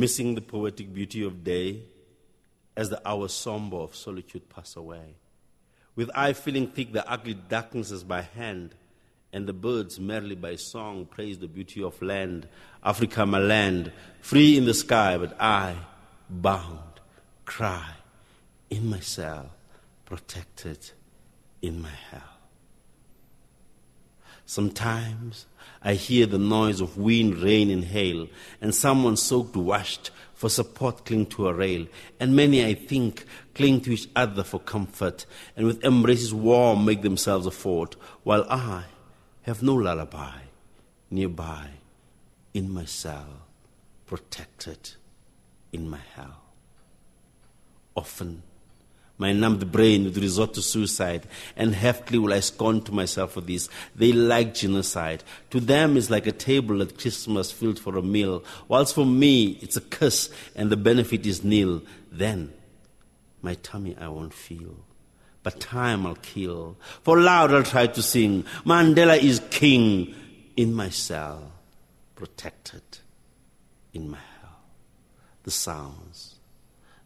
missing the poetic beauty of day as the hours somber of solitude pass away. With eye feeling thick, the ugly darkness is by hand, and the birds merrily by song praise the beauty of land. Africa, my land, free in the sky, but I, bound, cry in my cell, protected in my hell. Sometimes I hear the noise of wind, rain, and hail, and someone soaked, washed, for support cling to a rail, and many, I think, cling to each other for comfort, and with embraces warm make themselves a fort, while I have no lullaby nearby in my cell, protected in my hell. Often my numbed brain would resort to suicide, and heftily will I scorn to myself for this. They like genocide. To them, it's like a table at Christmas filled for a meal, whilst for me, it's a curse, and the benefit is nil. Then, my tummy I won't feel, but time I'll kill. For loud I'll try to sing, Mandela is king in my cell, protected in my hell. The sounds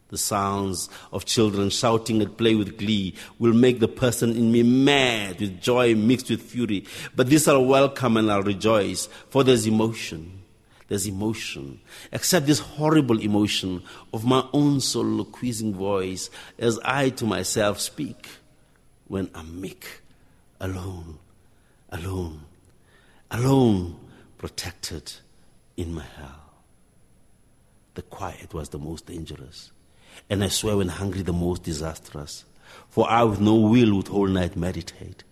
the sounds of children shouting at play with glee will make the person in me mad with joy mixed with fury. But this I'll welcome and I'll rejoice, for there's emotion. There's emotion. Except this horrible emotion of my own soliloquizing voice as I to myself speak when I'm meek, alone, alone, alone, protected in my hell. The quiet was the most dangerous. And I swear when hungry, the most disastrous. For I with no will would whole night meditate.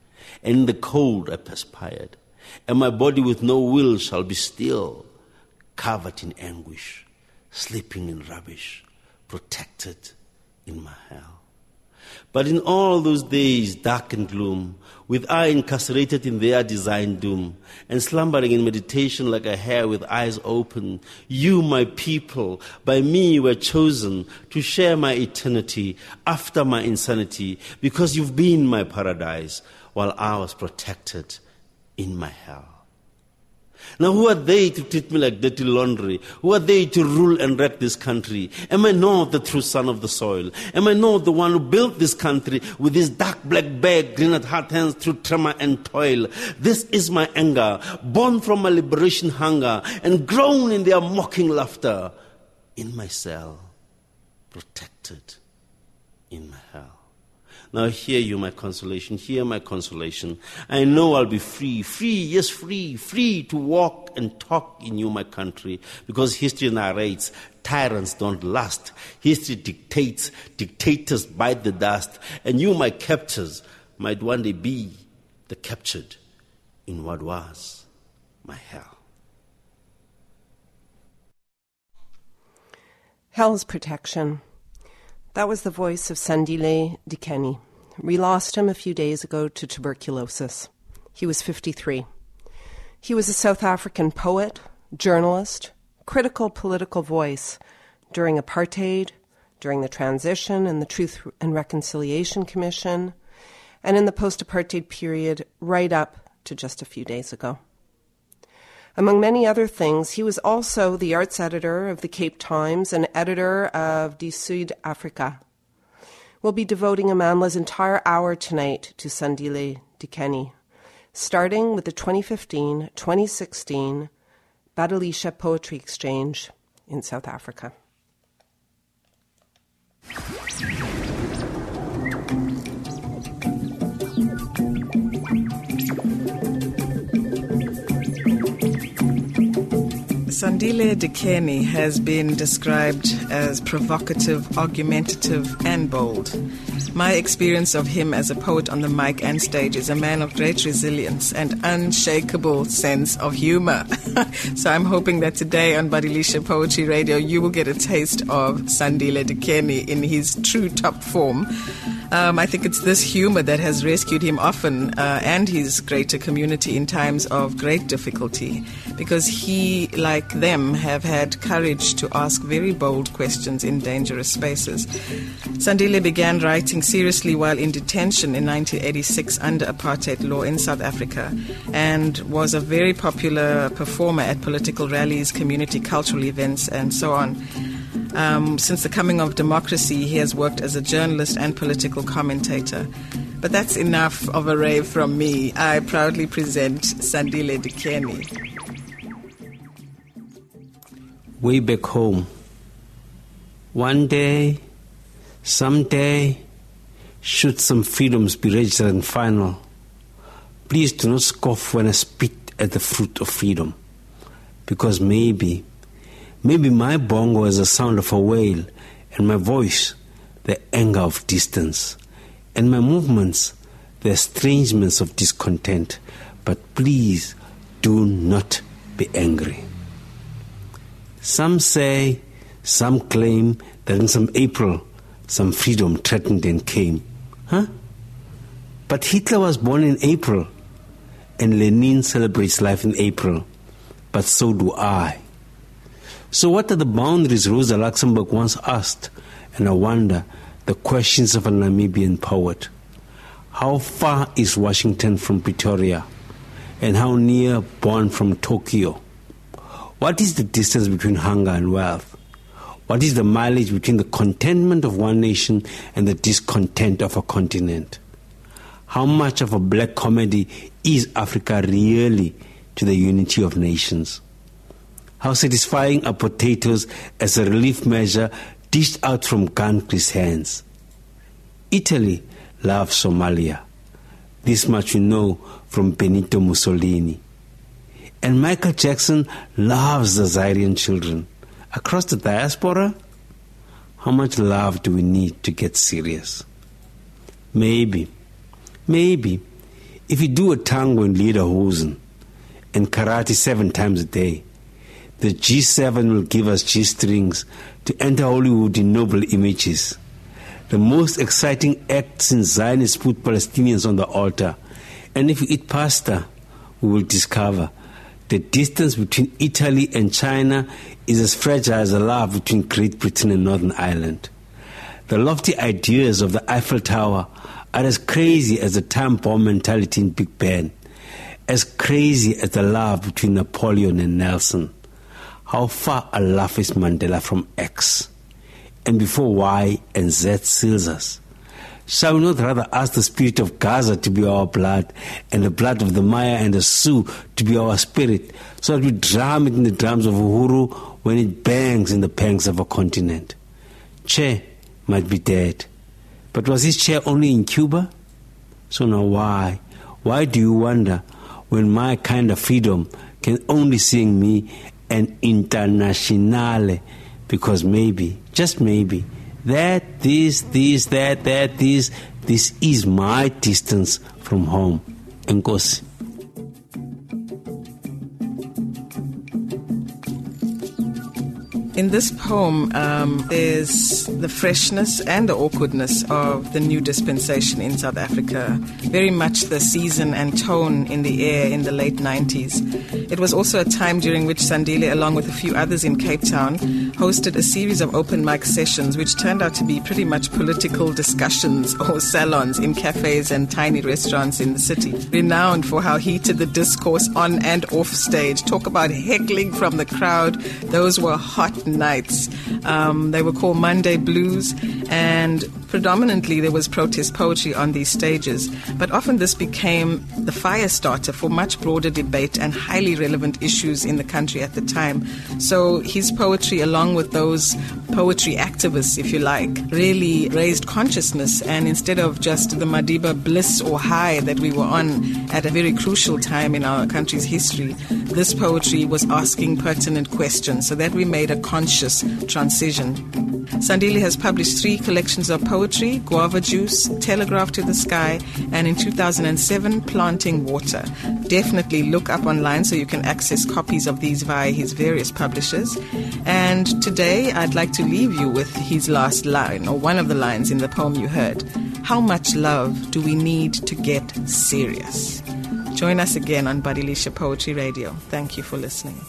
And in the cold I perspired. And my body with no will shall be still, covered in anguish, sleeping in rubbish, protected in my hell. But in all those days, dark and gloom, with I incarcerated in their designed doom, and slumbering in meditation like a hare with eyes open, you, my people, by me were chosen to share my eternity after my insanity, because you've been my paradise while I was protected in my hell. Now, who are they to treat me like dirty laundry? Who are they to rule and wreck this country? Am I not the true son of the soil? Am I not the one who built this country with this dark black bag, green at hard hands through tremor and toil? This is my anger, born from my liberation hunger, and grown in their mocking laughter in my cell, protected in my hell. Now hear you my consolation, hear my consolation. I know I'll be free, free, yes, free, free to walk and talk in you, my country, because history narrates tyrants don't last. History dictates, dictators bite the dust, and you, my captors, might one day be the captured in what was my hell. Hell's Protection. That was the voice of Sandile Dikeni. We lost him a few days ago to tuberculosis. He was 53. He was a South African poet, journalist, critical political voice during apartheid, during the transition and the Truth and Reconciliation Commission, and in the post apartheid period right up to just a few days ago. Among many other things, he was also the arts editor of the Cape Times and editor of Die Suid-Afrikaan. We'll be devoting Amandla's entire hour tonight to Sandile Dikeni, starting with the 2015 2016 Badilisha Poetry Exchange in South Africa. Sandile Dikeni has been described as provocative, argumentative, and bold. My experience of him as a poet on the mic and stage is a man of great resilience and unshakable sense of humor. so I'm hoping that today on Badilisha Poetry Radio you will get a taste of Sandile Dikeni in his true top form. Um, I think it's this humor that has rescued him often uh, and his greater community in times of great difficulty because he, like them, have had courage to ask very bold questions in dangerous spaces. Sandile began writing seriously while in detention in 1986 under apartheid law in South Africa and was a very popular performer at political rallies, community cultural events, and so on. Um, since the coming of democracy, he has worked as a journalist and political commentator. But that's enough of a rave from me. I proudly present Sandile Dikeni. Way back home. One day, someday, should some freedoms be registered and final, please do not scoff when I spit at the fruit of freedom. Because maybe, maybe my bongo is the sound of a wail, and my voice, the anger of distance and my movements the estrangements of discontent, but please do not be angry. Some say, some claim that in some April, some freedom threatened and came. Huh? But Hitler was born in April, and Lenin celebrates life in April, but so do I. So, what are the boundaries Rosa Luxemburg once asked? And I wonder the questions of a Namibian poet. How far is Washington from Pretoria? And how near Bonn from Tokyo? What is the distance between hunger and wealth? What is the mileage between the contentment of one nation and the discontent of a continent? How much of a black comedy is Africa really to the unity of nations? How satisfying are potatoes as a relief measure dished out from countries' hands. Italy loves Somalia. This much we know from Benito Mussolini. And Michael Jackson loves the Zairian children. Across the diaspora, how much love do we need to get serious? Maybe, maybe, if we do a tango in Lederhosen and karate seven times a day, the G7 will give us G strings to enter Hollywood in noble images. The most exciting acts in Zionists put Palestinians on the altar. And if we eat pasta, we will discover the distance between Italy and China is as fragile as the love between Great Britain and Northern Ireland. The lofty ideas of the Eiffel Tower are as crazy as the time bomb mentality in Big Ben, as crazy as the love between Napoleon and Nelson. How far a laugh is Mandela from X? And before Y and Z seals us. Shall we not rather ask the spirit of Gaza to be our blood, and the blood of the Maya and the Sioux to be our spirit, so that we drum it in the drums of Uhuru when it bangs in the pangs of a continent? Che might be dead, but was his chair only in Cuba? So now why? Why do you wonder when my kind of freedom can only sing me an internationale because maybe, just maybe, that, this, this, that, that, this, this is my distance from home. and Enkosi. In this poem, um, there's the freshness and the awkwardness of the new dispensation in South Africa, very much the season and tone in the air in the late 90s. It was also a time during which Sandile, along with a few others in Cape Town, hosted a series of open mic sessions which turned out to be pretty much political discussions or salons in cafes and tiny restaurants in the city. Renowned for how heated the discourse on and off stage. Talk about heckling from the crowd. Those were hot nights. Um, they were called Monday Blues, and predominantly there was protest poetry on these stages. But often this became the fire starter for much broader debate and highly relevant issues in the country at the time. So his poetry, along with those poetry activists, if you like, really raised consciousness. And instead of just the Madiba bliss or high that we were on at a very crucial time in our country's history, this poetry was asking pertinent questions so that we made a conscious transition. Sandile has published three collections of poetry poetry, guava juice, telegraph to the sky, and in 2007, planting water. Definitely look up online so you can access copies of these via his various publishers. And today, I'd like to leave you with his last line, or one of the lines in the poem you heard How much love do we need to get serious? Join us again on Badilisha Poetry Radio. Thank you for listening.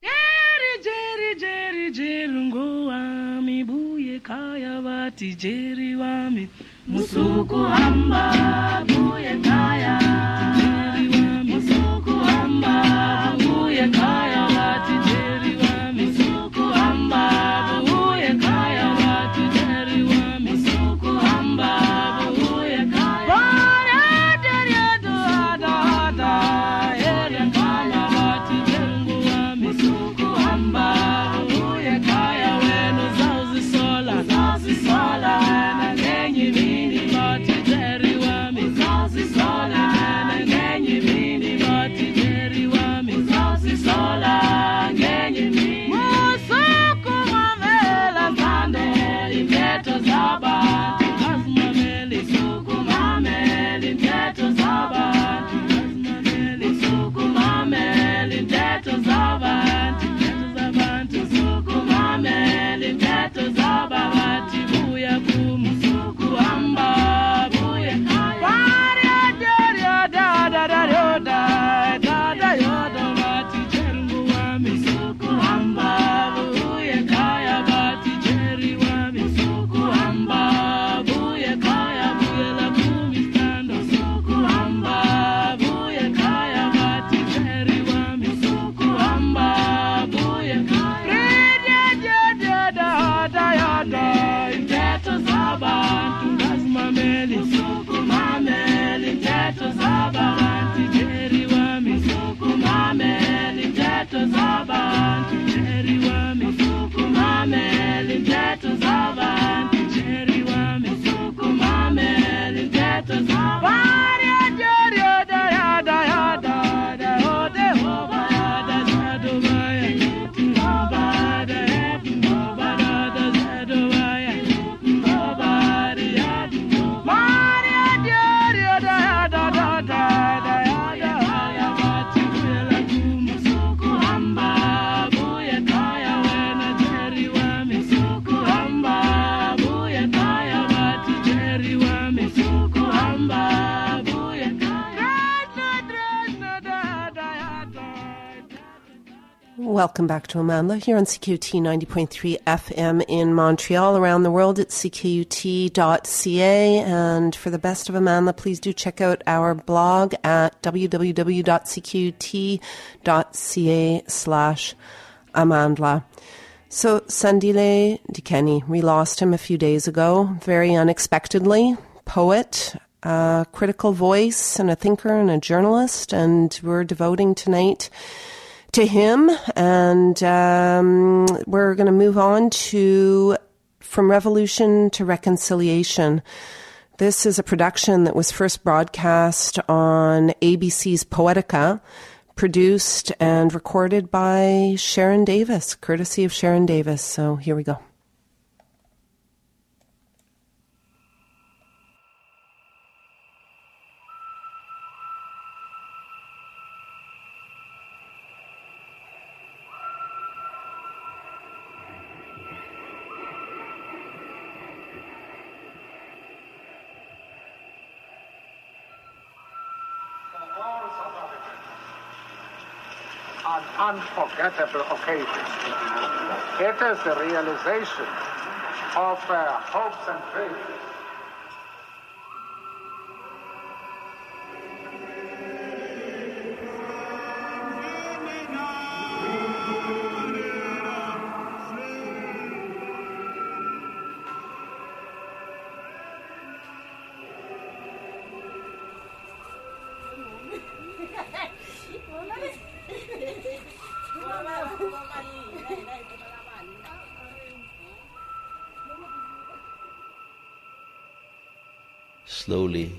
Jerry, Jerry, Jerry, Jerry, kaya vati jeri wami musukuhamba buye kaya. Musukuhamba sola. Welcome back to Amandla here on CKUT 90.3 FM in Montreal. Around the world at ckut.ca. And for the best of Amandla, please do check out our blog at www.ckut.ca slash Amandla. So Sandile Dikeni, we lost him a few days ago, very unexpectedly. Poet, a critical voice, and a thinker and a journalist, and we're devoting tonight to him. And um, we're going to move on to From Revolution to Reconciliation. This is a production that was first broadcast on ABC's Poetica, produced and recorded by Sharon Davis, courtesy of Sharon Davis. So here we go. all South Africans an unforgettable occasion. It is the realization of uh, hopes and dreams. Slowly,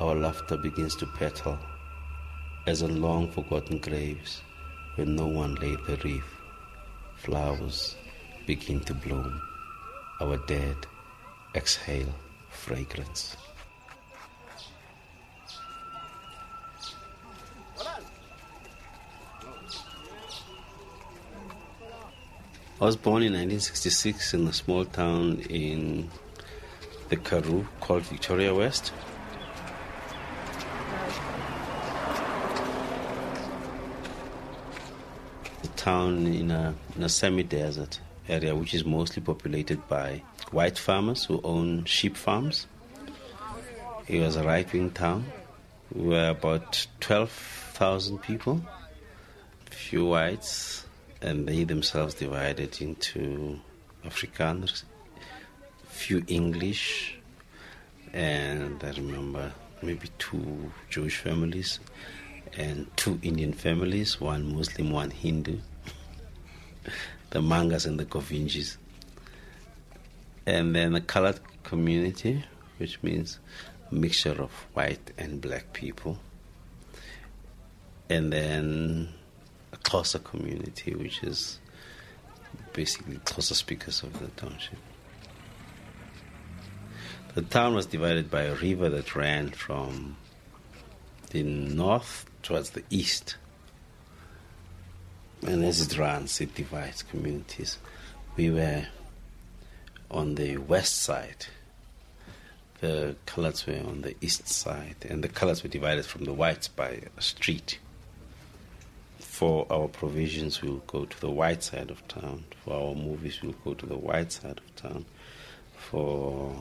our laughter begins to petal, as on long forgotten graves where no one laid the wreath. Flowers begin to bloom. Our dead exhale fragrance. I was born in 1966 in a small town in the Karoo called Victoria West. A town in a, in a semi desert area, which is mostly populated by white farmers who own sheep farms. It was a right wing town. We were about 12,000 people, few whites, and they themselves divided into Afrikaners, few English, and I remember maybe two Jewish families and two Indian families, one Muslim, one Hindu, the Mangas and the Govinjis. And then the colored community, which means mixture of white and black people. And then a Xhosa community, which is basically Xhosa speakers of the township. The town was divided by a river that ran from the north towards the east. And as it runs, it divides communities. We were on the west side. The colors were on the east side, and the colors were divided from the whites by a street. For our provisions, we'll go to the white side of town. For our movies, we'll go to the white side of town. For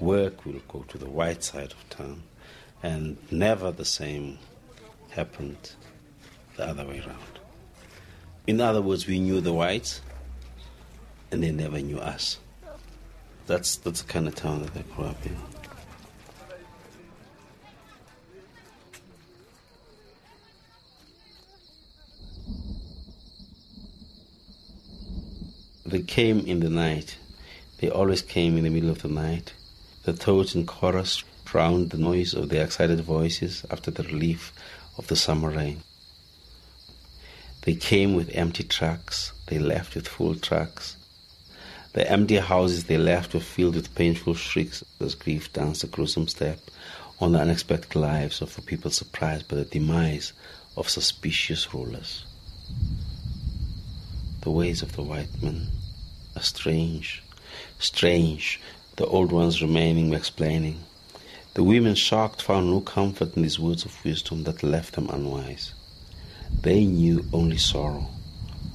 work, we'll go to the white side of town. And never the same happened the other way around. In other words, we knew the whites, and they never knew us. That's, that's the kind of town that I grew up in. They came in the night. They always came in the middle of the night. The toads in chorus drowned the noise of their excited voices after the relief of the summer rain. They came with empty trucks, they left with full trucks. The empty houses they left were filled with painful shrieks as grief danced a gruesome step on the unexpected lives of a people surprised by the demise of suspicious rulers. The ways of the white men are strange, strange, the old ones remaining explaining. The women shocked found no comfort in these words of wisdom that left them unwise. They knew only sorrow.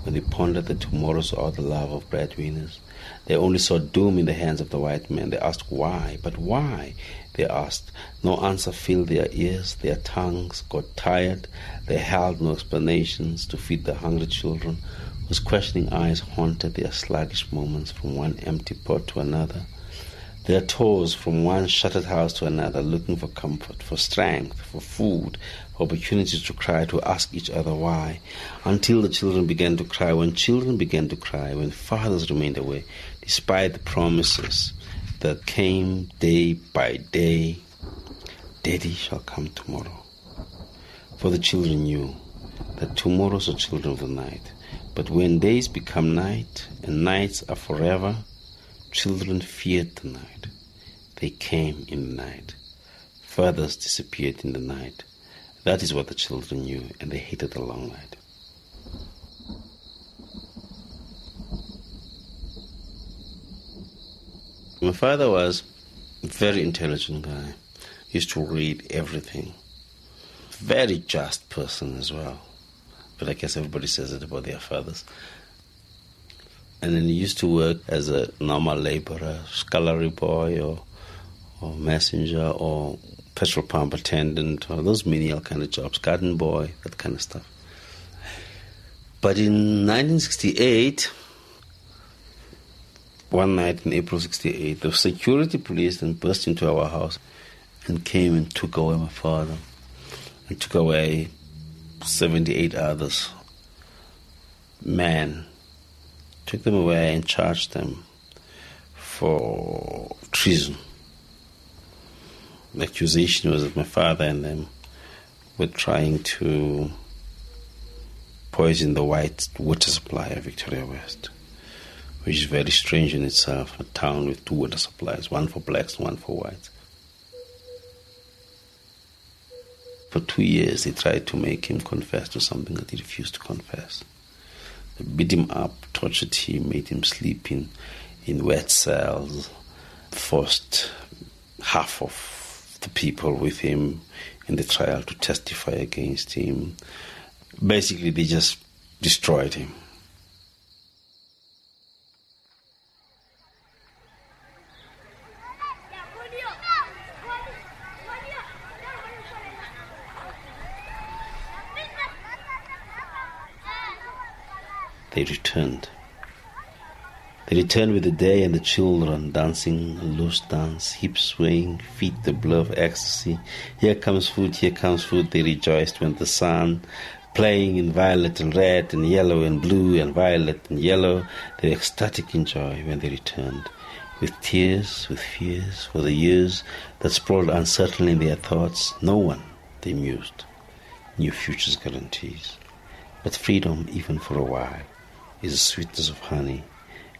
When they pondered the tomorrows or the love of breadwinners, they only saw doom in the hands of the white men. They asked why, but why? They asked. No answer filled their ears, their tongues got tired. They held no explanations to feed the hungry children whose questioning eyes haunted their sluggish moments from one empty pot to another. Their tours from one shuttered house to another, looking for comfort, for strength, for food, for opportunities to cry, to ask each other why, until the children began to cry. When children began to cry, when fathers remained away, despite the promises that came day by day, Daddy shall come tomorrow. For the children knew that tomorrows are children of the night. But when days become night and nights are forever, Children feared the night. They came in the night. Fathers disappeared in the night. That is what the children knew, and they hated the long night. My father was a very intelligent guy. He used to read everything. Very just person as well. But I guess everybody says it about their fathers. And then he used to work as a normal laborer, scullery boy or, or messenger or petrol pump attendant or those menial kind of jobs, garden boy, that kind of stuff. But in 1968, one night in April 68, the security police then burst into our house and came and took away my father and took away 78 others. Men took them away and charged them for treason. The accusation was that my father and them were trying to poison the white water supply of Victoria West, which is very strange in itself a town with two water supplies, one for blacks and one for whites. For two years, they tried to make him confess to something that he refused to confess They beat him up, tortured him, made him sleep in, in wet cells, forced half of the people with him in the trial to testify against him. Basically, they just destroyed him. They returned. They returned with the day and the children dancing loose dance, hips swaying, feet the blur of ecstasy. Here comes food, here comes food. They rejoiced when the sun, playing in violet and red and yellow and blue and violet and yellow, their ecstatic in joy when they returned. With tears, with fears, for the years that sprawled uncertainly in their thoughts, no one, they mused, knew future's guarantees. But freedom, even for a while, is the sweetness of honey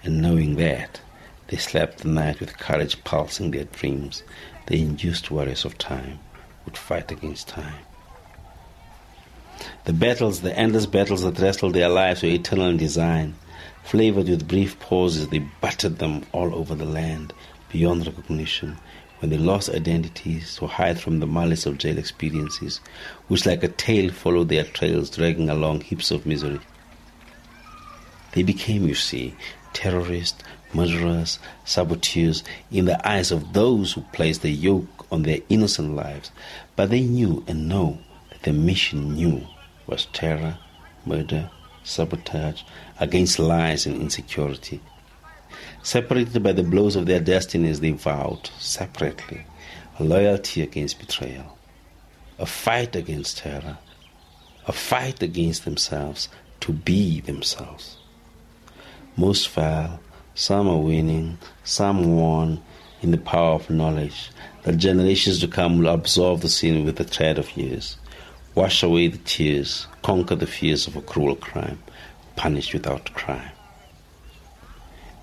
and knowing that, they slept the night with courage pulsing their dreams. The induced warriors of time would fight against time. The battles, the endless battles that wrestled their lives were eternal design. Flavored with brief pauses, they battered them all over the land, beyond recognition, when they lost identities to hide from the malice of jail experiences, which like a tail followed their trails, dragging along heaps of misery. They became, you see, terrorists, murderers, saboteurs in the eyes of those who placed the yoke on their innocent lives. But they knew and know that their mission knew was terror, murder, sabotage against lies and insecurity. Separated by the blows of their destinies, they vowed separately a loyalty against betrayal, a fight against terror, a fight against themselves to be themselves. Most fail, some are winning, some won in the power of knowledge The generations to come will absorb the sin with the thread of years, wash away the tears, conquer the fears of a cruel crime, punish without crime.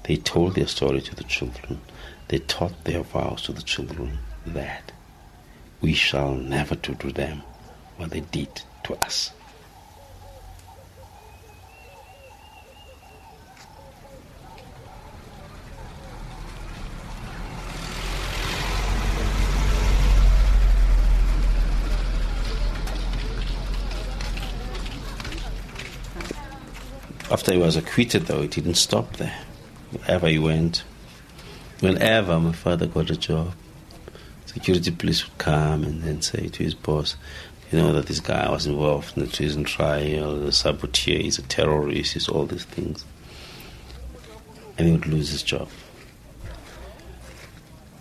They told their story to the children. They taught their vows to the children that we shall never do to them what they did to us. After he was acquitted, though, it didn't stop there. Wherever he went, whenever my father got a job, security police would come and then say to his boss, you know that this guy was involved in the treason trial, the saboteur, he's a terrorist, he's all these things. And he would lose his job.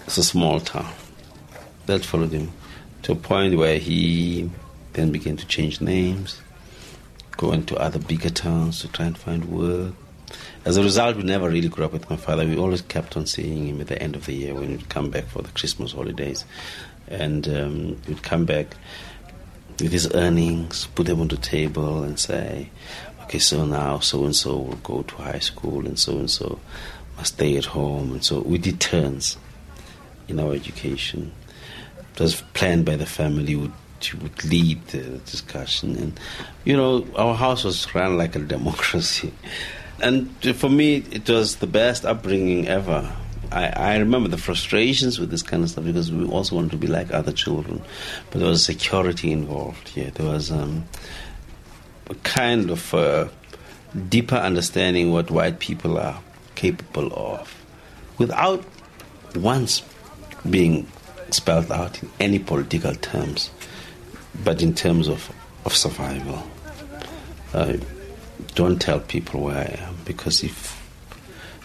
It's a small town. That followed him to a point where he then began to change names going to other bigger towns to try and find work. As a result, we never really grew up with my father. We always kept on seeing him at the end of the year when we'd come back for the Christmas holidays. And um, we'd come back with his earnings, put them on the table, and say, okay, so now so and so will go to high school, and so and so must stay at home. And so we did turns in our education. It was planned by the family. Would she would lead the discussion. And, you know, our house was run like a democracy. And for me, it was the best upbringing ever. I, I remember the frustrations with this kind of stuff because we also wanted to be like other children. But there was security involved here. There was um, a kind of uh, deeper understanding what white people are capable of without once being spelled out in any political terms but in terms of, of survival. Uh, don't tell people where I am because if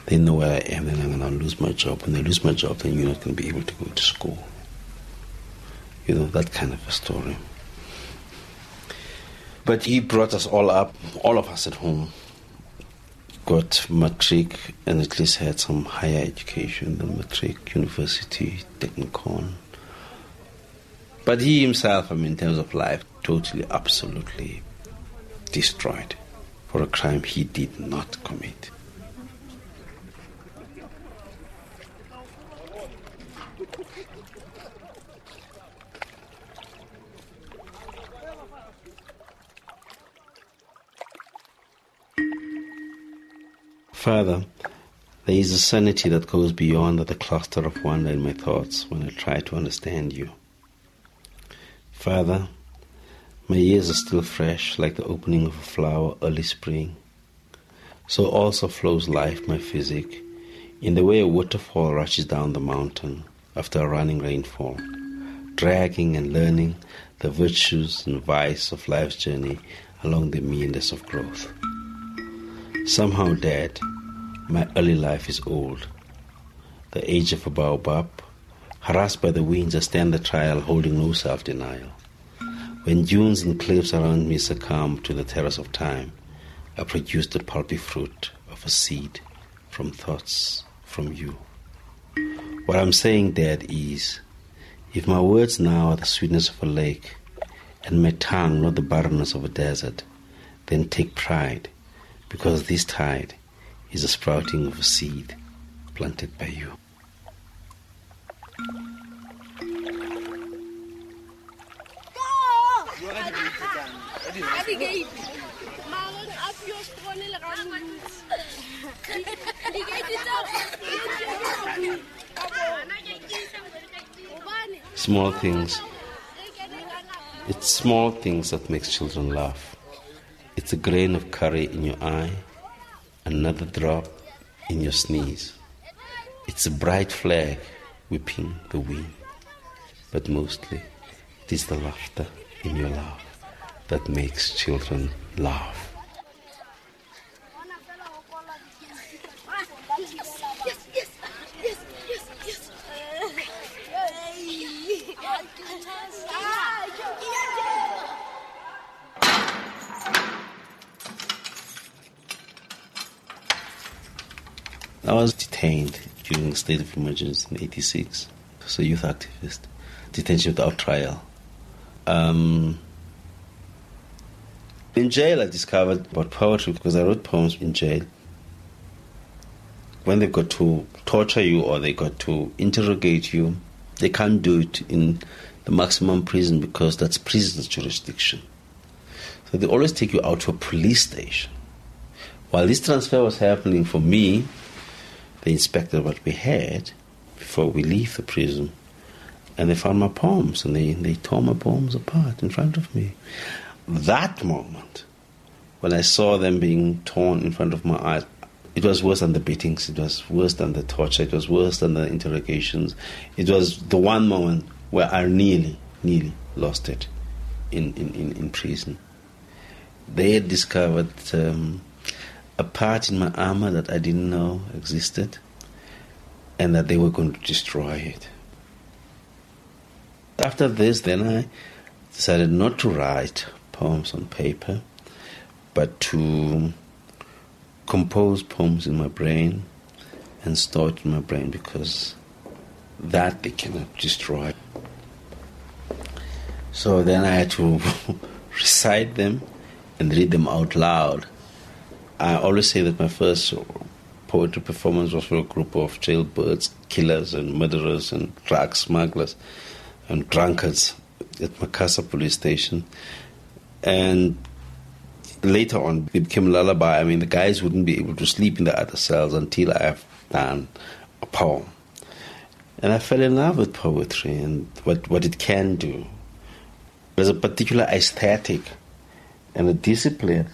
they know where I am, then I'm going to lose my job. When they lose my job, then you're not going to be able to go to school. You know, that kind of a story. But he brought us all up, all of us at home, got matric and at least had some higher education than matric, university, technikon. But he himself, I mean, in terms of life, totally, absolutely destroyed for a crime he did not commit. Further, there is a sanity that goes beyond the cluster of wonder in my thoughts when I try to understand you. Father, my years are still fresh like the opening of a flower early spring. So also flows life, my physic, in the way a waterfall rushes down the mountain after a running rainfall, dragging and learning the virtues and vice of life's journey along the meanders of growth. Somehow, Dad, my early life is old. The age of a baobab, harassed by the winds, I stand the trial, holding no self denial. When dunes and cliffs around me succumb to the terrors of time, I produce the pulpy fruit of a seed from thoughts from you. What I'm saying, Dad, is if my words now are the sweetness of a lake, and my tongue not the barrenness of a desert, then take pride, because this tide is the sprouting of a seed planted by you. Small things. It's small things that makes children laugh. It's a grain of curry in your eye, another drop in your sneeze. It's a bright flag whipping the wind. But mostly, it is the laughter in your laugh that makes children laugh. During the state of emergency in 86 So youth activist. Detention without trial. Um, in jail, I discovered about poetry because I wrote poems in jail. When they got to torture you or they got to interrogate you, they can't do it in the maximum prison because that's prison's jurisdiction. So they always take you out to a police station. While this transfer was happening for me, they inspected what we had before we leave the prison. And they found my poems and they, they tore my poems apart in front of me. That moment, when I saw them being torn in front of my eyes, it was worse than the beatings, it was worse than the torture, it was worse than the interrogations. It was the one moment where I nearly, nearly lost it in, in, in, in prison. They had discovered um, a part in my armor that I didn't know existed and that they were going to destroy it. After this, then I decided not to write poems on paper, but to compose poems in my brain and store it in my brain because that they cannot destroy. So then I had to recite them and read them out loud. I always say that my first poetry performance was for a group of jailbirds, killers, and murderers, and drug smugglers, and drunkards at Macassar police station. And later on, it became lullaby. I mean, the guys wouldn't be able to sleep in the other cells until I have done a poem. And I fell in love with poetry and what, what it can do. There's a particular aesthetic and a discipline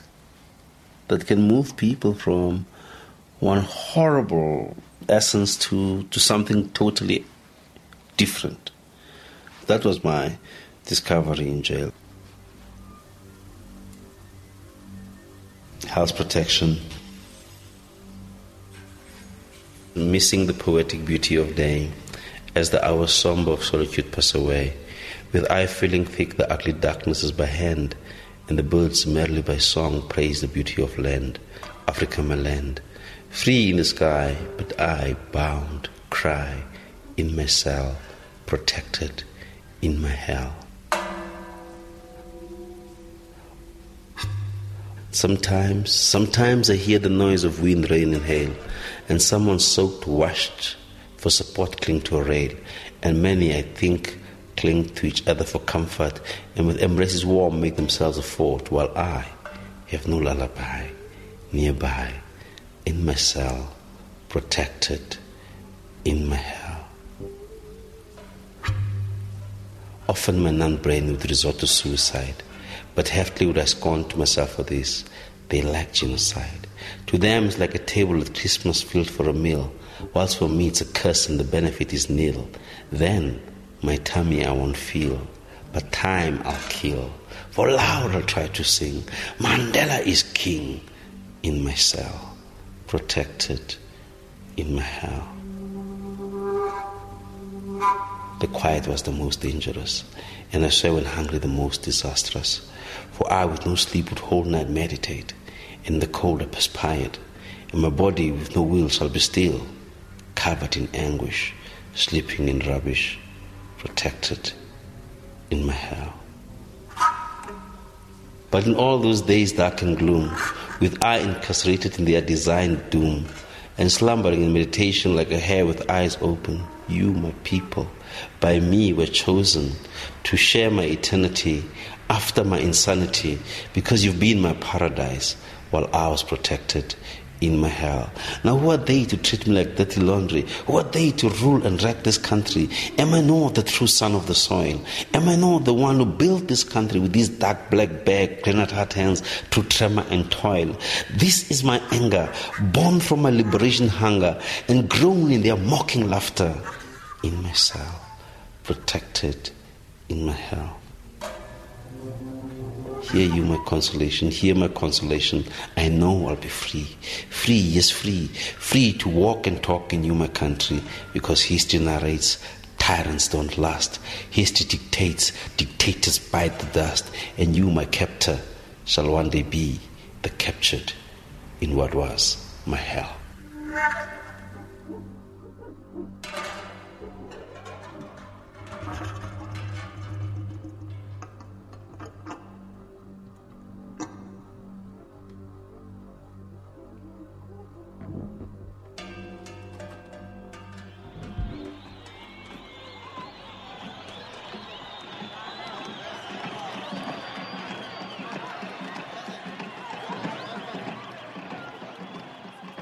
that can move people from one horrible essence to, to something totally different. That was my discovery in jail. Hell's Protection, missing the poetic beauty of day as the hours somber of solitude pass away, with eye feeling thick the ugly darknesses by hand, and the birds merrily by song praise the beauty of land, Africa my land, free in the sky, but I bound, cry in my cell, protected in my hell. Sometimes, sometimes I hear the noise of wind, rain, and hail, and someone soaked, washed for support cling to a rail, and many, I think, cling to each other for comfort, and with embraces warm make themselves a fort, while I have no lullaby nearby, in my cell, protected in my hell. Often my numb brain would resort to suicide, but heftily would I scorn to myself for this. They lack genocide. To them it's like a table at Christmas filled for a meal, whilst for me it's a curse and the benefit is nil. Then my tummy I won't feel, but time I'll kill. For loud I'll try to sing, Mandela is king. in my cell, protected in my hell. The quiet was the most dangerous, and I swear when hungry the most disastrous. For I with no sleep would whole night meditate, in the cold I perspired, and my body with no will shall be still, covered in anguish, sleeping in rubbish, protected in my hell. But in all those days dark and gloom, with I incarcerated in their designed doom, and slumbering in meditation like a hare with eyes open, you, my people, by me were chosen to share my eternity after my insanity, because you've been my paradise while I was protected in my hell. Now, who are they to treat me like dirty laundry? Who are they to rule and wreck this country? Am I not the true son of the soil? Am I not the one who built this country with these dark black back, granite hard hands to tremor and toil? This is my anger, born from my liberation hunger, and grown in their mocking laughter in my cell, protected in my hell. Hear you my consolation, hear my consolation. I know I'll be free. Free, yes, free. Free to walk and talk in you, my country, because history narrates tyrants don't last. History dictates, dictators bite the dust, and you, my captor, shall one day be the captured in what was my hell.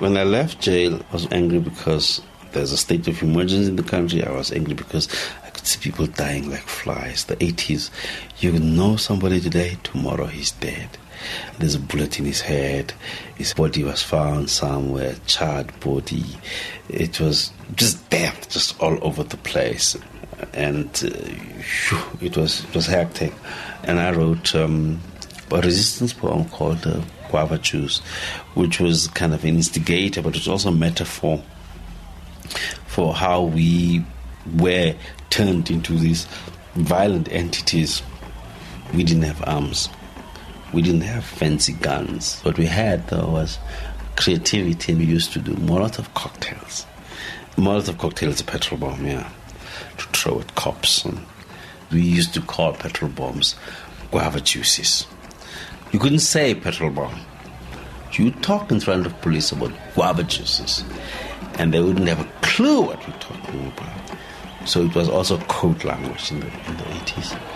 When I left jail, I was angry because there's a state of emergency in the country. I was angry because I could see people dying like flies. The 80s, you know somebody today, tomorrow he's dead. There's a bullet in his head. His body was found somewhere, charred body. It was just death, just all over the place, and uh, it was it was hectic. And I wrote um, a resistance poem called uh, guava juice, which was kind of an instigator, but it's also a metaphor for how we were turned into these violent entities. We didn't have arms. We didn't have fancy guns. What we had, though, was creativity, and we used to do Molotov cocktails. Molotov cocktail is a petrol bomb, yeah, to throw at cops. And we used to call petrol bombs guava juices. You couldn't say petrol bomb. You talk in front of police about guava juices, and they wouldn't have a clue what you're talking about. So it was also code language in the, in the 80s.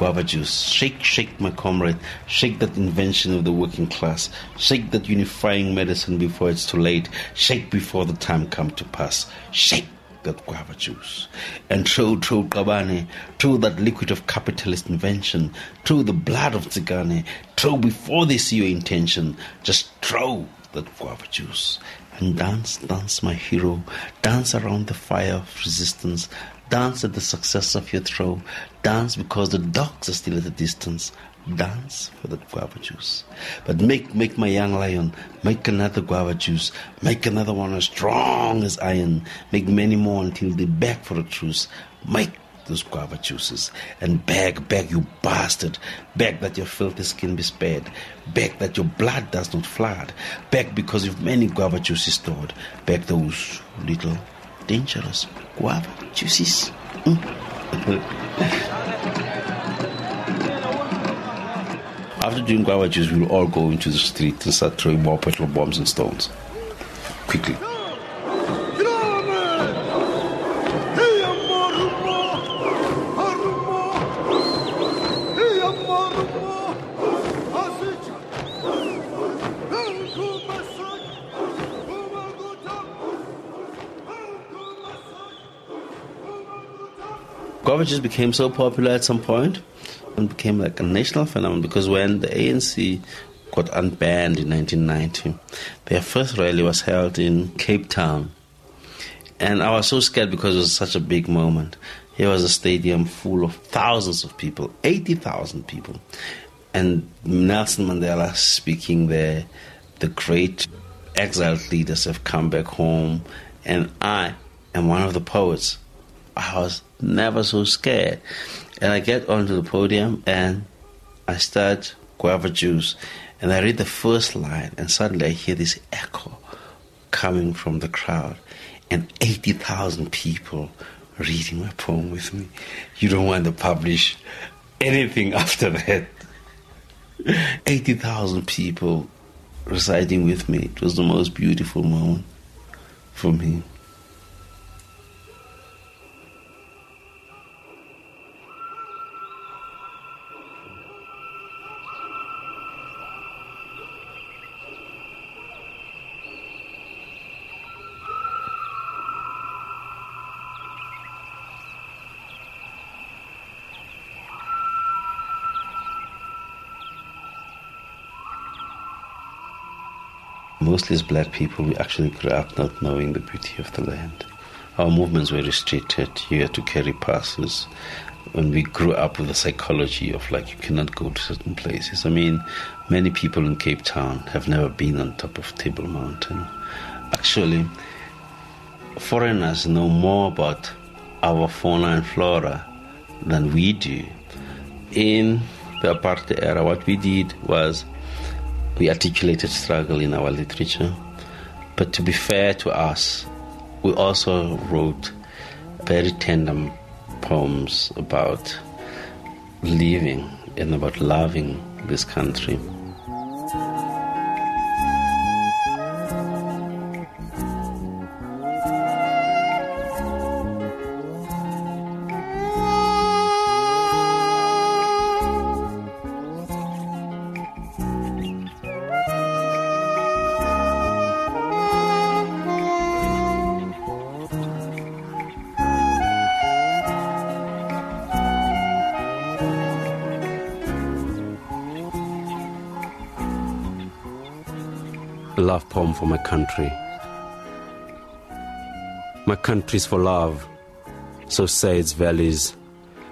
Guava juice. Shake, shake, my comrade. Shake that invention of the working class. Shake that unifying medicine before it's too late. Shake before the time come to pass. Shake that guava juice. And throw, throw Kabane, throw that liquid of capitalist invention, throw the blood of Tsigane, throw before they see your intention. Just throw that guava juice. And dance, dance, my hero. Dance around the fire of resistance. Dance at the success of your throw. Dance because the dogs are still at a distance. Dance for the guava juice. But make, make my young lion, make another guava juice. Make another one as strong as iron. Make many more until they beg for a truce. Make those guava juices and beg, beg, you bastard. Beg that your filthy skin be spared. Beg that your blood does not flood. Beg because you've many guava juices stored. Beg those little dangerous guava juices. Mm. After doing guava juice, we'll all go into the street and start throwing more petrol bombs and stones. Quickly. Just became so popular at some point and became like a national phenomenon because when the ANC got unbanned in 1990, their first rally was held in Cape Town. And I was so scared because it was such a big moment. Here was a stadium full of thousands of people, 80,000 people. And Nelson Mandela speaking there, the great exiled leaders have come back home, and I am one of the poets. I was never so scared. And I get onto the podium and I start guava juice, and I read the first line, and suddenly I hear this echo coming from the crowd, and 80,000 people reading my poem with me. You don't want to publish anything after that. 80,000 people reciting with me. It was the most beautiful moment for me. Mostly as black people, we actually grew up not knowing the beauty of the land. Our movements were restricted. You had to carry passes. When we grew up with the psychology of like you cannot go to certain places. I mean, many people in Cape Town have never been on top of Table Mountain. Actually, foreigners know more about our fauna and flora than we do. In the apartheid era, what we did was we articulated struggle in our literature. But to be fair to us, we also wrote very tender poems about living and about loving this country. Love poem for my country. My country's for love, so say its valleys,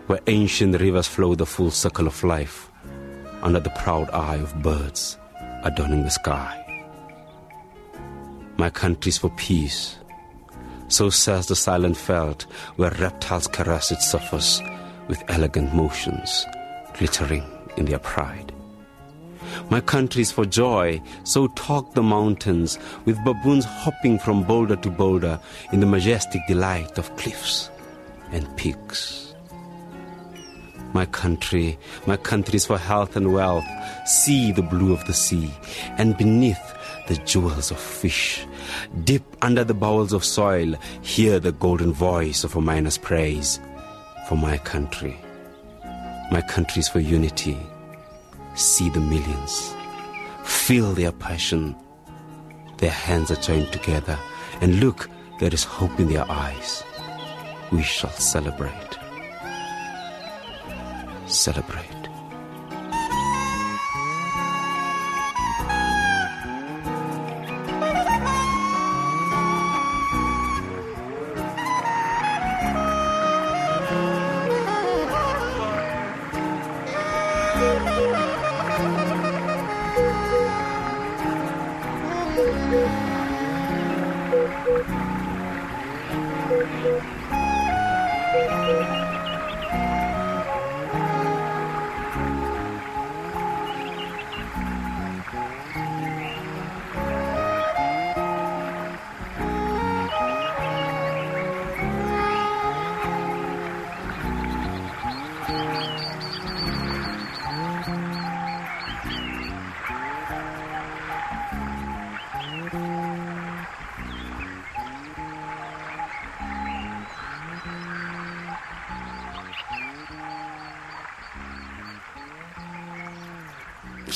where ancient rivers flow the full circle of life, under the proud eye of birds adorning the sky. My country's for peace, so says the silent veld, where reptiles caress its surface with elegant motions, glittering in their pride. My country is for joy, so talk the mountains, with baboons hopping from boulder to boulder in the majestic delight of cliffs and peaks. My country, my country is for health and wealth. See the blue of the sea, and beneath the jewels of fish. Deep under the bowels of soil, hear the golden voice of a miner's praise for my country. My country is for unity see the millions, feel their passion. Their hands are joined together, and look, there is hope in their eyes. We shall celebrate. Celebrate.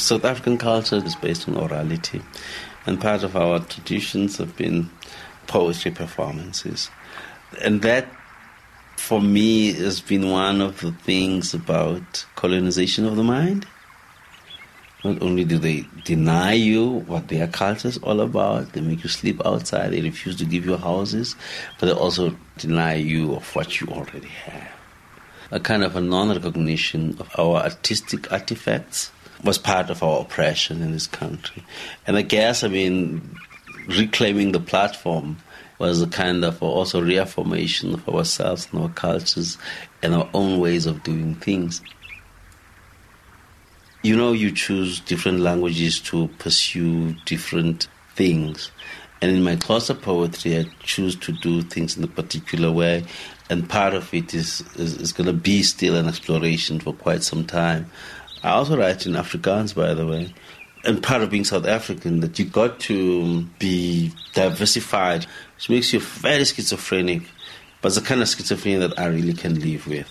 South African culture is based on orality, and part of our traditions have been poetry performances. And that, for me, has been one of the things about colonization of the mind. Not only do they deny you what their culture is all about, they make you sleep outside, they refuse to give you houses, but they also deny you of what you already have. A kind of a non recognition of our artistic artifacts was part of our oppression in this country. And I guess, I mean, reclaiming the platform was a kind of also reaffirmation of ourselves and our cultures and our own ways of doing things you know, you choose different languages to pursue different things. And in my Xhosa poetry, I choose to do things in a particular way. And part of it is, is, is going to be still an exploration for quite some time. I also write in Afrikaans, by the way. And part of being South African, that you got to be diversified, which makes you very schizophrenic. But it's the kind of schizophrenia that I really can live with.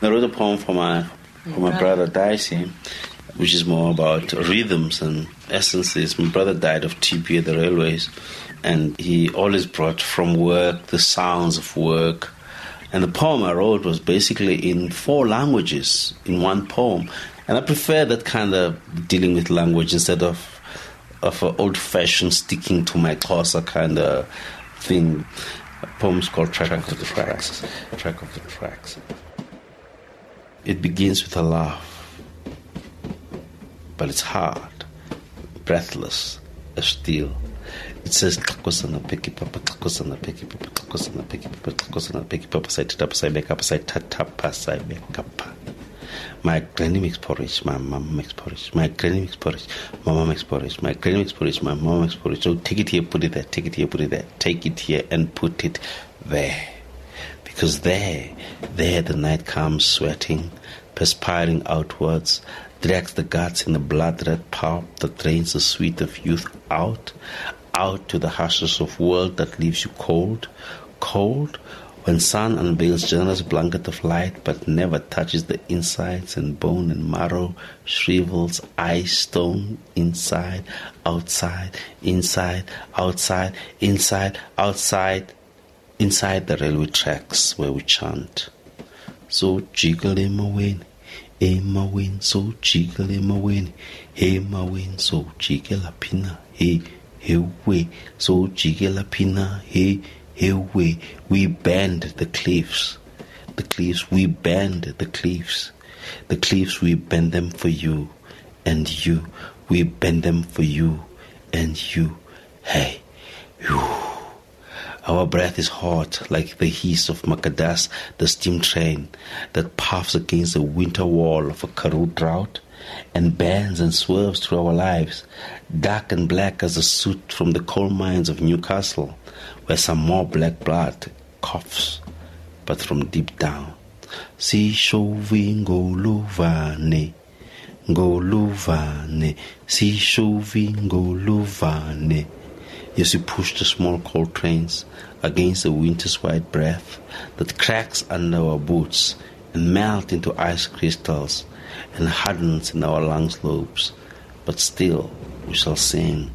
I wrote a poem for my for my brother Dicey, which is more about rhythms and essences. My brother died of TB at the railways, and he always brought from work the sounds of work. And the poem I wrote was basically in four languages in one poem. And I prefer that kind of dealing with language instead of of an old fashioned sticking to my Xhosa kind of thing. A poem's called Track of the Tracks. Track of the Tracks. It begins with a laugh, but it's hard, breathless, as steel. It says Xhokosana picky papa, Xhokosana picky papa, Xhokosana picky papa, Xhokosana picky papa, tap, side back up. My granny makes porridge, my mom makes porridge. My granny makes porridge, my mom makes porridge. My granny makes porridge, my mom makes porridge. So take it here, put it there, take it here, put it there, take it here and put it there. Because there, there the night comes sweating, perspiring outwards, drags the guts in the blood red pulp that drains the sweet of youth out, out to the hushes of world that leaves you cold, cold, when sun unveils generous blanket of light but never touches the insides and bone and marrow, shrivels ice stone inside, outside, inside, outside, inside, outside, inside the railway tracks where we chant. So jiggle emaweni, emaweni, so jiggle emaweni, emaweni, so jiggle pina, he, he way, so jiggle pina, he, he way. We bend the cliffs, the cliffs, we bend the cliffs, the cliffs, we bend them for you and you, we bend them for you and you. Hey, you. Our breath is hot like the hiss of Makadas, the steam train that puffs against the winter wall of a Karoo drought and bends and swerves through our lives, dark and black as the soot from the coal mines of Newcastle, where some more black blood coughs, but from deep down. See, shoving Sishovi ngoluvane, ngoluvane, sishovi ngoluvane. Yes, we push the small coal trains against the winter's white breath that cracks under our boots and melt into ice crystals and hardens in our lungs lobes. But still, we shall sing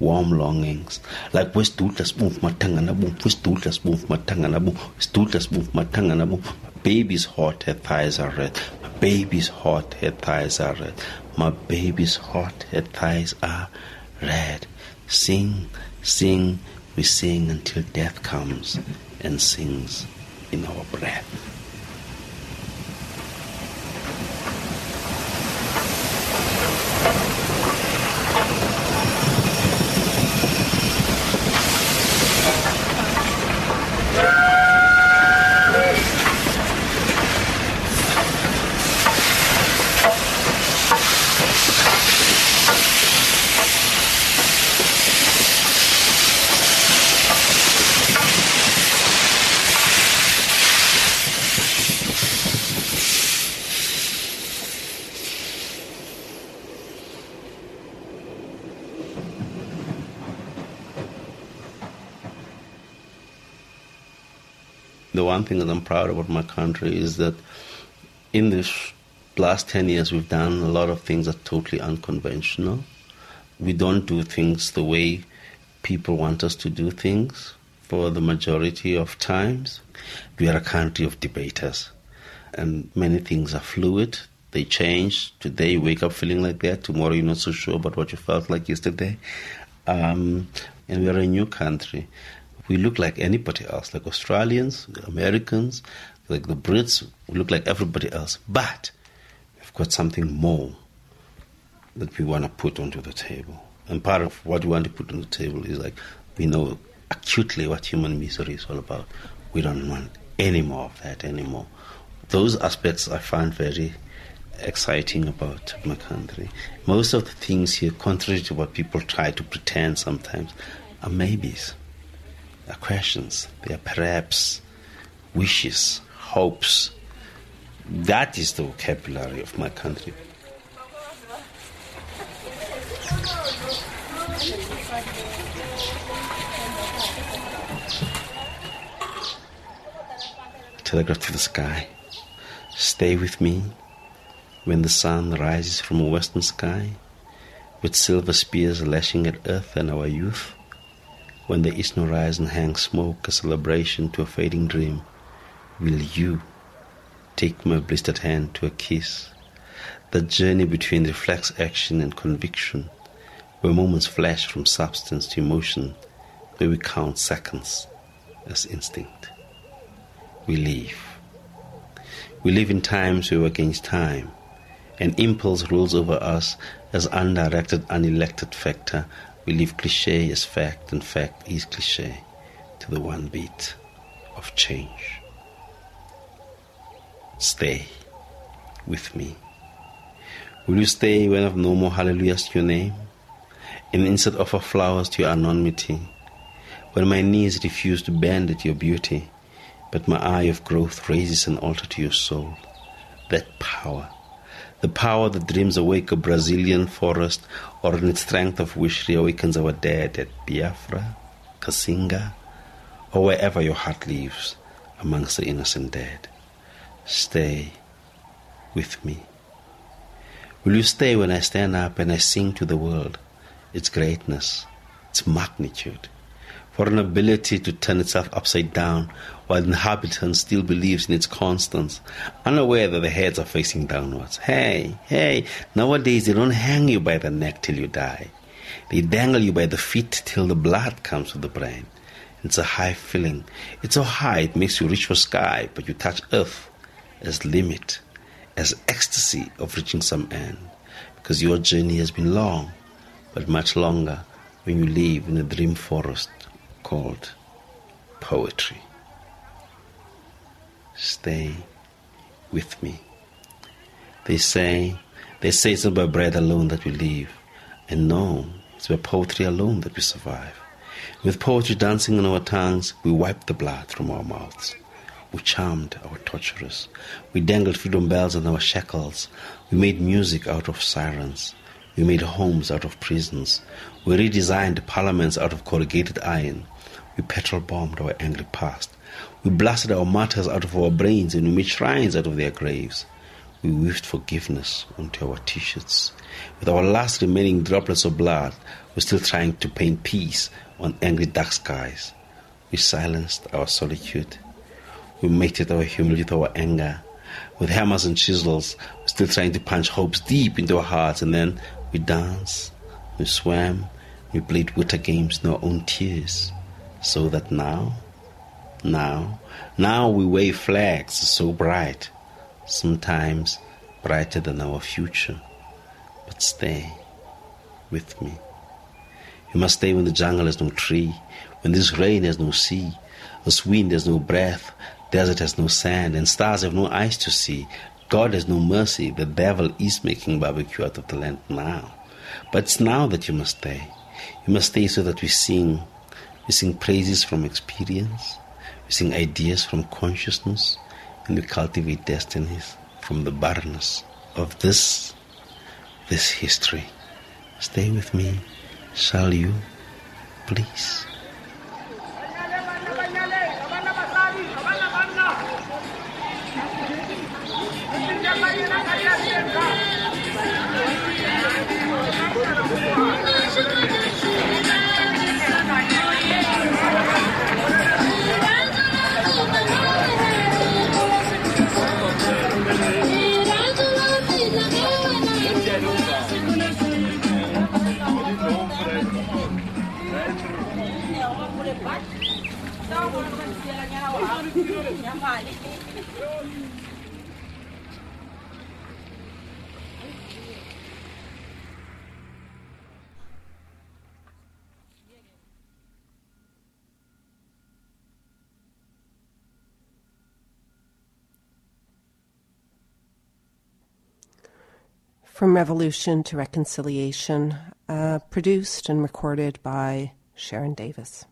warm longings like West Douglas move matangana boom, West Douglas move matangana boom, West Douglas move matangana boom. My baby's hot, her thighs are red. My baby's hot, her thighs are red. My baby's hot, her thighs are red. Sing Sing, we sing until death comes and sings in our breath. One thing that I'm proud about my country is that in this last 10 years we've done a lot of things that are totally unconventional. We don't do things the way people want us to do things for the majority of times. We are a country of debaters and many things are fluid. They change. Today you wake up feeling like that. Tomorrow you're not so sure about what you felt like yesterday. Um, and we're a new country. We look like anybody else, like Australians, Americans, like the Brits. We look like everybody else. But we've got something more that we want to put onto the table. And part of what we want to put on the table is like we know acutely what human misery is all about. We don't want any more of that anymore. Those aspects I find very exciting about my country. Most of the things here, contrary to what people try to pretend sometimes, are maybes, are questions, they are perhaps wishes, hopes. That is the vocabulary of my country. Telegraph to the sky. Stay with me when the sun rises from a western sky with silver spears lashing at earth and our youth. When is no rise and hang smoke, a celebration to a fading dream, will you take my blistered hand to a kiss? The journey between reflex action and conviction, where moments flash from substance to emotion, where we count seconds as instinct. We live. We live in times where we're against time. An impulse rules over us as undirected, unelected factor. We live cliche as fact, and fact is cliche to the one beat of change. Stay with me. Will you stay when I've no more hallelujahs to your name? And instead offer flowers to your anonymity? When my knees refuse to bend at your beauty, but my eye of growth raises an altar to your soul? That power, the power that dreams awake a Brazilian forest, or in its strength of wish reawakens our dead at Biafra, Kasinga, or wherever your heart lives amongst the innocent dead. Stay with me. Will you stay when I stand up and I sing to the world its greatness, its magnitude, for an ability to turn itself upside down while the inhabitant still believes in its constance, unaware that the heads are facing downwards? Hey, hey, nowadays they don't hang you by the neck till you die. They dangle you by the feet till the blood comes to the brain. It's a high feeling. It's so high it makes you reach for sky, but you touch earth as limit, as ecstasy of reaching some end. Because your journey has been long, but much longer when you live in a dream forest called poetry. Stay with me. They say, they say it's not by bread alone that we live, and no, it's by poetry alone that we survive. With poetry dancing on our tongues, we wipe the blood from our mouths. We charmed our torturers. We dangled freedom bells on our shackles. We made music out of sirens. We made homes out of prisons. We redesigned parliaments out of corrugated iron. We petrol bombed our angry past. We blasted our martyrs out of our brains and we made shrines out of their graves. We weaved forgiveness onto our t shirts. With our last remaining droplets of blood, we're still trying to paint peace on angry dark skies. We silenced our solitude. We mated our humility with our anger. With hammers and chisels, we're still trying to punch hopes deep into our hearts, and then we danced, we swam, we played winter games in our own tears. So that now, now, now we wave flags so bright, sometimes brighter than our future. But stay with me. You must stay when the jungle has no tree, when this rain has no sea, this wind has no breath, desert has no sand, and stars have no eyes to see. God has no mercy. The devil is making barbecue out of the land now. But it's now that you must stay. You must stay so that we sing. We sing praises from experience. We sing ideas from consciousness. And we cultivate destinies from the barrenness of this, this history. Stay with me, shall you, please? From Revolution to Reconciliation, uh, produced and recorded by Sharon Davis.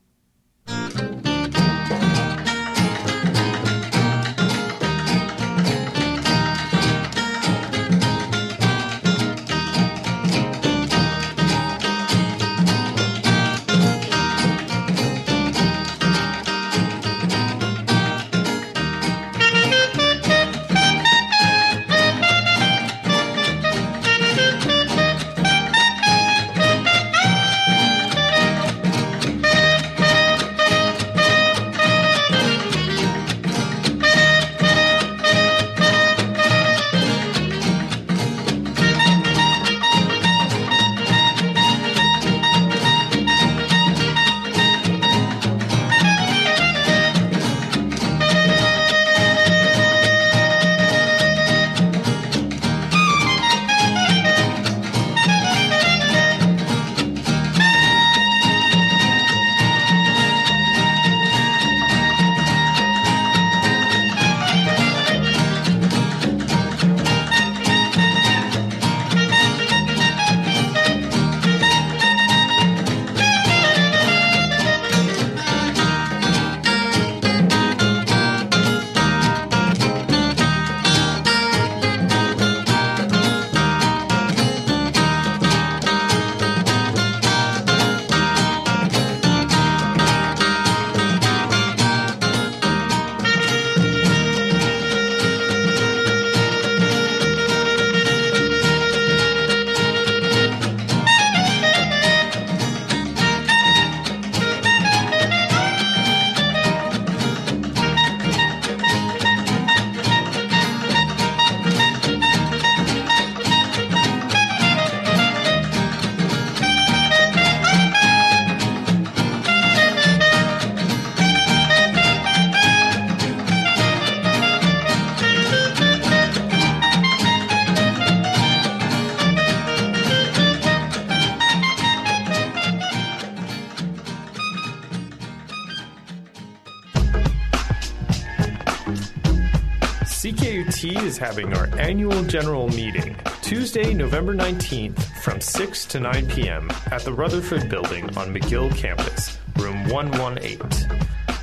Is having our annual general meeting Tuesday, November 19th from 6 to 9 p.m. at the Rutherford Building on McGill campus, room 118.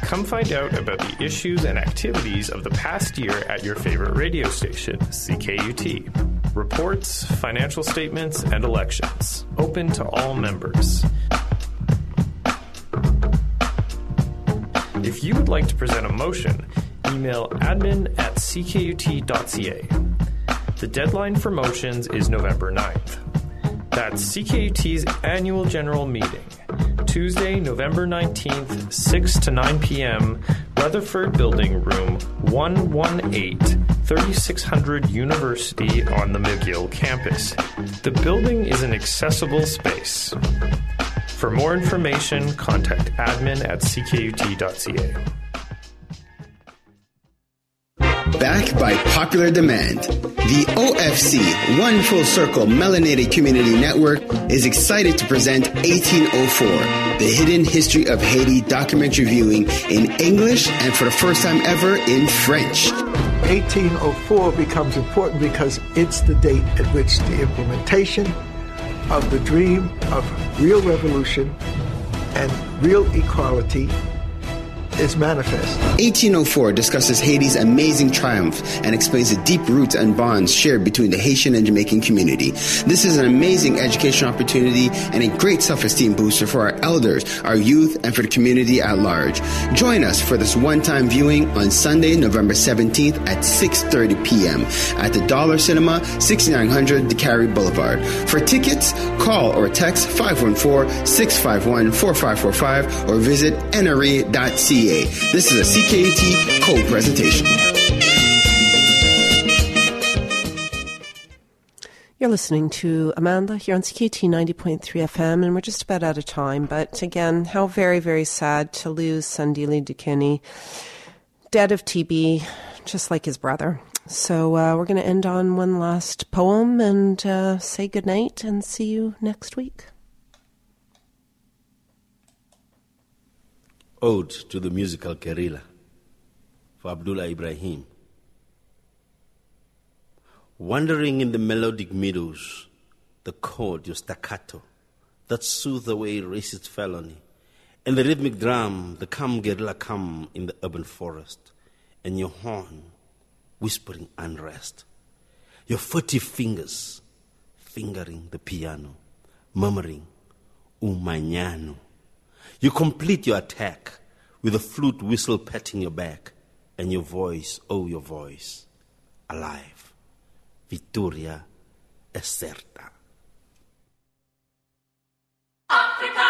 Come find out about the issues and activities of the past year at your favorite radio station, CKUT. Reports, financial statements, and elections. Open to all members. If you would like to present a motion, email admin at ckut.ca. The deadline for motions is November 9th. That's CKUT's annual general meeting, Tuesday, November 19th, 6 to 9 p.m., Rutherford Building, Room 118, 3600 University on the McGill campus. The building is an accessible space. For more information, contact admin at ckut.ca. Back by popular demand, the OFC One Full Circle Melanated Community Network is excited to present 1804, the hidden history of Haiti documentary viewing in English and for the first time ever in French. 1804 becomes important because it's the date at which the implementation of the dream of real revolution and real equality is manifest. 1804 discusses Haiti's amazing triumph and explains the deep roots and bonds shared between the Haitian and Jamaican community. This is an amazing education opportunity and a great self-esteem booster for our elders, our youth, and for the community at large. Join us for this one-time viewing on Sunday, November 17th at 6.30 p.m. at the Dollar Cinema, 6900 Decarie Boulevard. For tickets, call or text 514-651-4545 or visit This is a CKUT co presentation. You're listening to Amandla here on CKUT 90.3 FM, and we're just about out of time. But again, how very, very sad to lose Sandile Dikeni dead of TB, just like his brother. So uh, we're going to end on one last poem and uh, say goodnight and see you next week. Ode to the Musical Guerrilla for Abdullah Ibrahim. Wandering in the melodic meadows, the chord, your staccato, that soothe away racist felony, and the rhythmic drum, the come guerrilla come in the urban forest, and your horn, whispering unrest. Your furtive fingers, fingering the piano, murmuring, umanyano. You complete your attack with a flute whistle patting your back and your voice, oh, your voice, alive. Vittoria è certa. Africa!